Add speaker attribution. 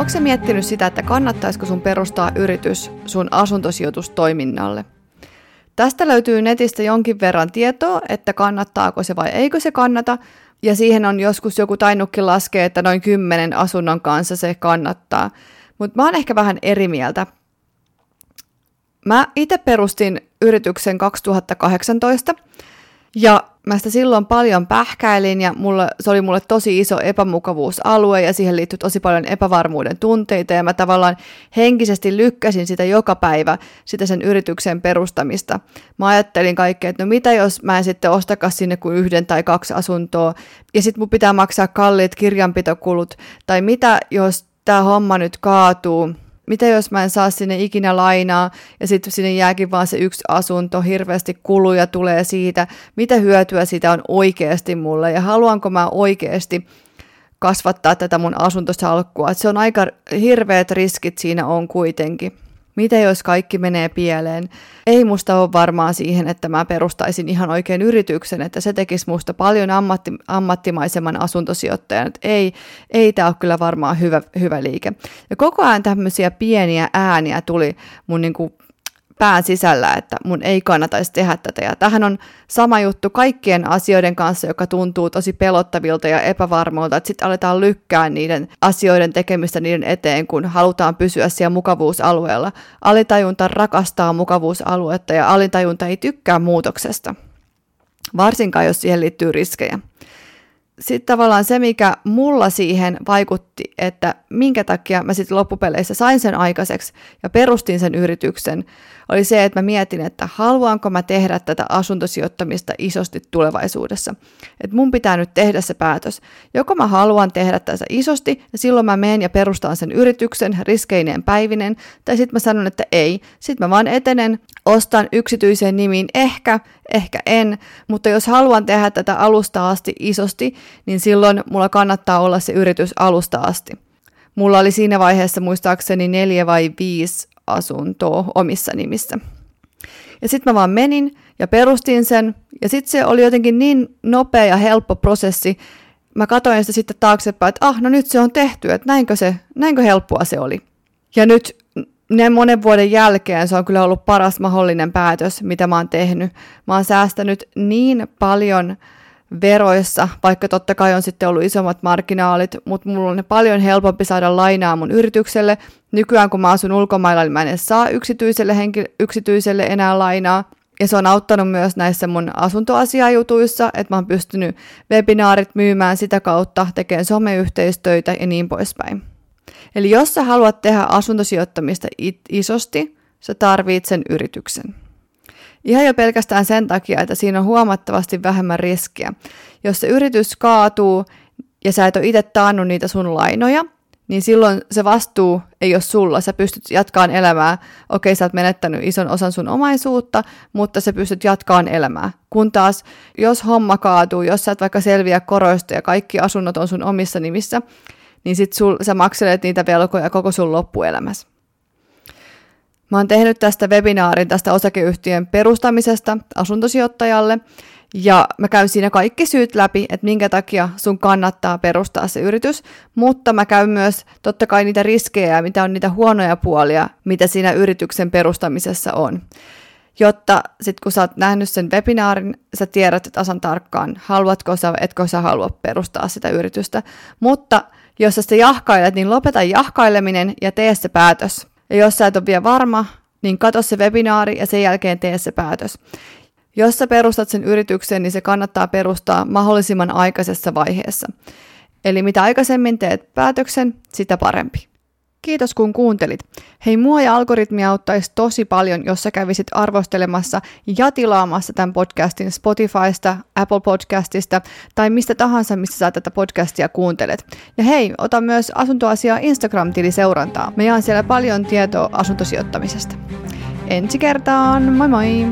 Speaker 1: Onko se miettinyt sitä, että kannattaisiko sun perustaa yritys sun asuntosijoitustoiminnalle? Tästä löytyy netistä jonkin verran tietoa, että kannattaako se vai eikö se kannata, ja siihen on joskus joku tainnukki laskee, että noin kymmenen asunnon kanssa se kannattaa. Mutta mä oon ehkä vähän eri mieltä. Mä itse perustin yrityksen 2018, ja mä sitä silloin paljon pähkäilin ja mulle, se oli mulle tosi iso epämukavuusalue ja siihen liittyi tosi paljon epävarmuuden tunteita ja mä tavallaan henkisesti lykkäsin sitä joka päivä, sitä sen yrityksen perustamista. Mä ajattelin kaikkea, että no mitä jos mä en sitten ostakas sinne kuin yhden tai kaksi asuntoa ja sitten mun pitää maksaa kalliit kirjanpitokulut tai mitä jos tämä homma nyt kaatuu mitä jos mä en saa sinne ikinä lainaa ja sitten sinne jääkin vaan se yksi asunto, hirveästi kuluja tulee siitä, mitä hyötyä siitä on oikeasti mulle ja haluanko mä oikeasti kasvattaa tätä mun asuntosalkkua. Et se on aika hirveät riskit siinä on kuitenkin. Mitä jos kaikki menee pieleen? Ei musta ole varmaan siihen, että mä perustaisin ihan oikein yrityksen, että se tekisi musta paljon ammatti, ammattimaisemman asuntosijoittajan. Että ei, ei tämä ole kyllä varmaan hyvä, hyvä liike. Ja koko ajan tämmöisiä pieniä ääniä tuli mun niinku pään sisällä, että mun ei kannattaisi tehdä tätä. Ja tähän on sama juttu kaikkien asioiden kanssa, joka tuntuu tosi pelottavilta ja epävarmoilta, että sitten aletaan lykkää niiden asioiden tekemistä niiden eteen, kun halutaan pysyä siellä mukavuusalueella. Alitajunta rakastaa mukavuusaluetta ja alitajunta ei tykkää muutoksesta, varsinkaan jos siihen liittyy riskejä sitten tavallaan se, mikä mulla siihen vaikutti, että minkä takia mä sitten loppupeleissä sain sen aikaiseksi ja perustin sen yrityksen, oli se, että mä mietin, että haluanko mä tehdä tätä asuntosijoittamista isosti tulevaisuudessa. Että mun pitää nyt tehdä se päätös. Joko mä haluan tehdä tässä isosti, ja silloin mä menen ja perustan sen yrityksen riskeineen päivinen, tai sitten mä sanon, että ei. Sitten mä vaan etenen, ostan yksityiseen nimiin ehkä, ehkä en, mutta jos haluan tehdä tätä alusta asti isosti, niin silloin mulla kannattaa olla se yritys alusta asti. Mulla oli siinä vaiheessa muistaakseni neljä vai viisi asuntoa omissa nimissä. Ja sitten mä vaan menin ja perustin sen, ja sitten se oli jotenkin niin nopea ja helppo prosessi. Mä katsoin sitä sitten taaksepäin, että ah, no nyt se on tehty, että näinkö, se, näinkö helppoa se oli. Ja nyt ne monen vuoden jälkeen se on kyllä ollut paras mahdollinen päätös, mitä mä oon tehnyt. Mä oon säästänyt niin paljon veroissa, vaikka totta kai on sitten ollut isommat marginaalit, mutta mulla on paljon helpompi saada lainaa mun yritykselle. Nykyään kun mä asun ulkomailla, niin mä en edes saa yksityiselle, henki- yksityiselle enää lainaa. Ja se on auttanut myös näissä mun asuntoasiajutuissa, että mä oon pystynyt webinaarit myymään sitä kautta, tekemään someyhteistöitä ja niin poispäin. Eli jos sä haluat tehdä asuntosijoittamista isosti, sä tarvitset sen yrityksen. Ihan jo pelkästään sen takia, että siinä on huomattavasti vähemmän riskiä. Jos se yritys kaatuu ja sä et ole itse taannut niitä sun lainoja, niin silloin se vastuu ei ole sulla. Sä pystyt jatkaan elämää. Okei, sä oot menettänyt ison osan sun omaisuutta, mutta sä pystyt jatkaan elämää. Kun taas, jos homma kaatuu, jos sä et vaikka selviä koroista ja kaikki asunnot on sun omissa nimissä, niin sit sul, sä makselet niitä velkoja koko sun loppuelämässä. Mä oon tehnyt tästä webinaarin tästä osakeyhtiön perustamisesta asuntosijoittajalle, ja mä käyn siinä kaikki syyt läpi, että minkä takia sun kannattaa perustaa se yritys, mutta mä käyn myös totta kai niitä riskejä mitä on niitä huonoja puolia, mitä siinä yrityksen perustamisessa on. Jotta sit kun sä oot nähnyt sen webinaarin, sä tiedät tasan tarkkaan, haluatko sä, etkö sä halua perustaa sitä yritystä. Mutta jos sä sitä jahkailet, niin lopeta jahkaileminen ja tee se päätös. Ja jos sä et ole vielä varma, niin katso se webinaari ja sen jälkeen tee se päätös. Jos sä perustat sen yrityksen, niin se kannattaa perustaa mahdollisimman aikaisessa vaiheessa. Eli mitä aikaisemmin teet päätöksen, sitä parempi. Kiitos kun kuuntelit. Hei, mua ja algoritmia auttaisi tosi paljon, jos sä kävisit arvostelemassa ja tilaamassa tämän podcastin Spotifysta, Apple Podcastista tai mistä tahansa, missä sä tätä podcastia kuuntelet. Ja hei, ota myös asuntoasiaa Instagram-tili seurantaa. Me jaan siellä paljon tietoa asuntosijoittamisesta. Ensi kertaan, moi moi!